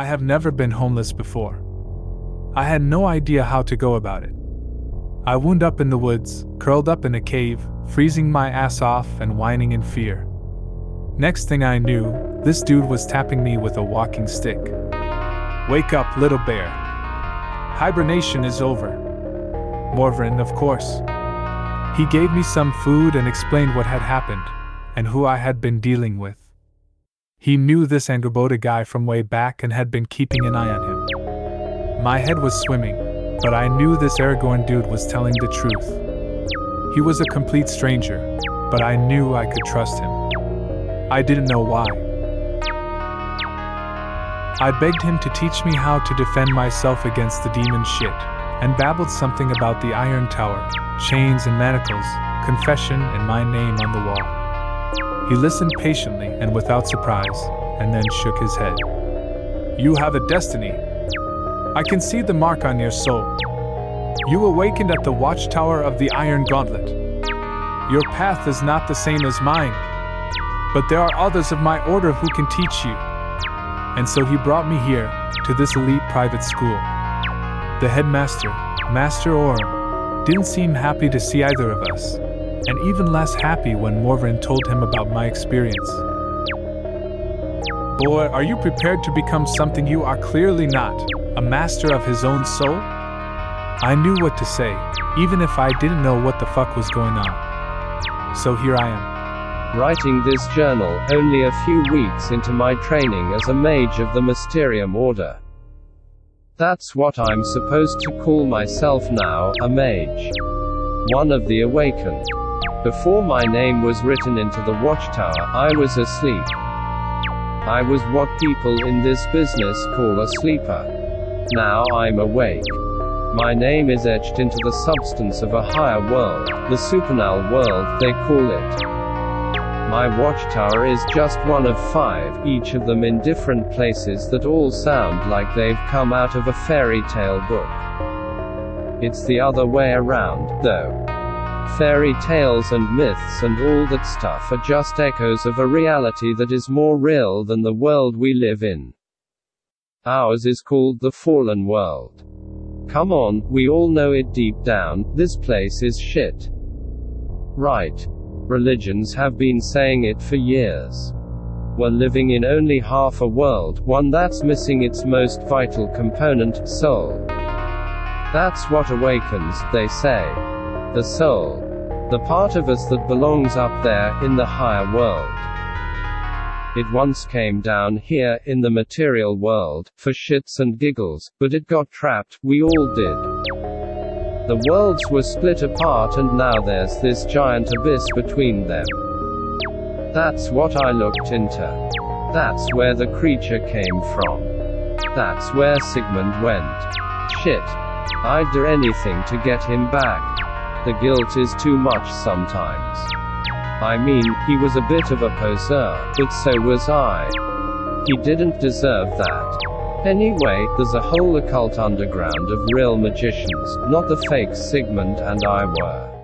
I have never been homeless before. I had no idea how to go about it. I wound up in the woods, curled up in a cave, freezing my ass off and whining in fear. Next thing I knew, this dude was tapping me with a walking stick. Wake up, little bear. Hibernation is over. Morvrin, of course. He gave me some food and explained what had happened, and who I had been dealing with. He knew this Angrboda guy from way back and had been keeping an eye on him. My head was swimming, but I knew this Aragorn dude was telling the truth. He was a complete stranger, but I knew I could trust him. I didn't know why. I begged him to teach me how to defend myself against the demon shit, and babbled something about the Iron Tower, chains and manacles, confession, and my name on the wall. He listened patiently and without surprise, and then shook his head. You have a destiny. I can see the mark on your soul. You awakened at the watchtower of the Iron Gauntlet. Your path is not the same as mine, but there are others of my order who can teach you. And so he brought me here, to this elite private school. The headmaster, Master Orm, didn't seem happy to see either of us, and even less happy when Morvrin told him about my experience. Boy, are you prepared to become something you are clearly not, a master of his own soul? I knew what to say, even if I didn't know what the fuck was going on. So here I am. Writing this journal, only a few weeks into my training as a mage of the Mysterium Order. That's what I'm supposed to call myself now, a mage. One of the awakened. Before my name was written into the watchtower, I was asleep. I was what people in this business call a sleeper. Now I'm awake. My name is etched into the substance of a higher world, the supernal world, they call it. My watchtower is just one of five, each of them in different places that all sound like they've come out of a fairy tale book. It's the other way around, though. Fairy tales and myths and all that stuff are just echoes of a reality that is more real than the world we live in. Ours is called the fallen world. Come on, we all know it deep down, this place is shit. Right. Religions have been saying it for years. We're living in only half a world, one that's missing its most vital component, soul. That's what awakens, they say. The soul. The part of us that belongs up there, in the higher world. It once came down here, in the material world, for shits and giggles, but it got trapped, we all did. The worlds were split apart and now there's this giant abyss between them. That's what I looked into. That's where the creature came from. That's where Sigmund went. Shit. I'd do anything to get him back. The guilt is too much sometimes. I mean, he was a bit of a poser, but so was I. He didn't deserve that. Anyway, there's a whole occult underground of real magicians, not the fakes Sigmund and I were.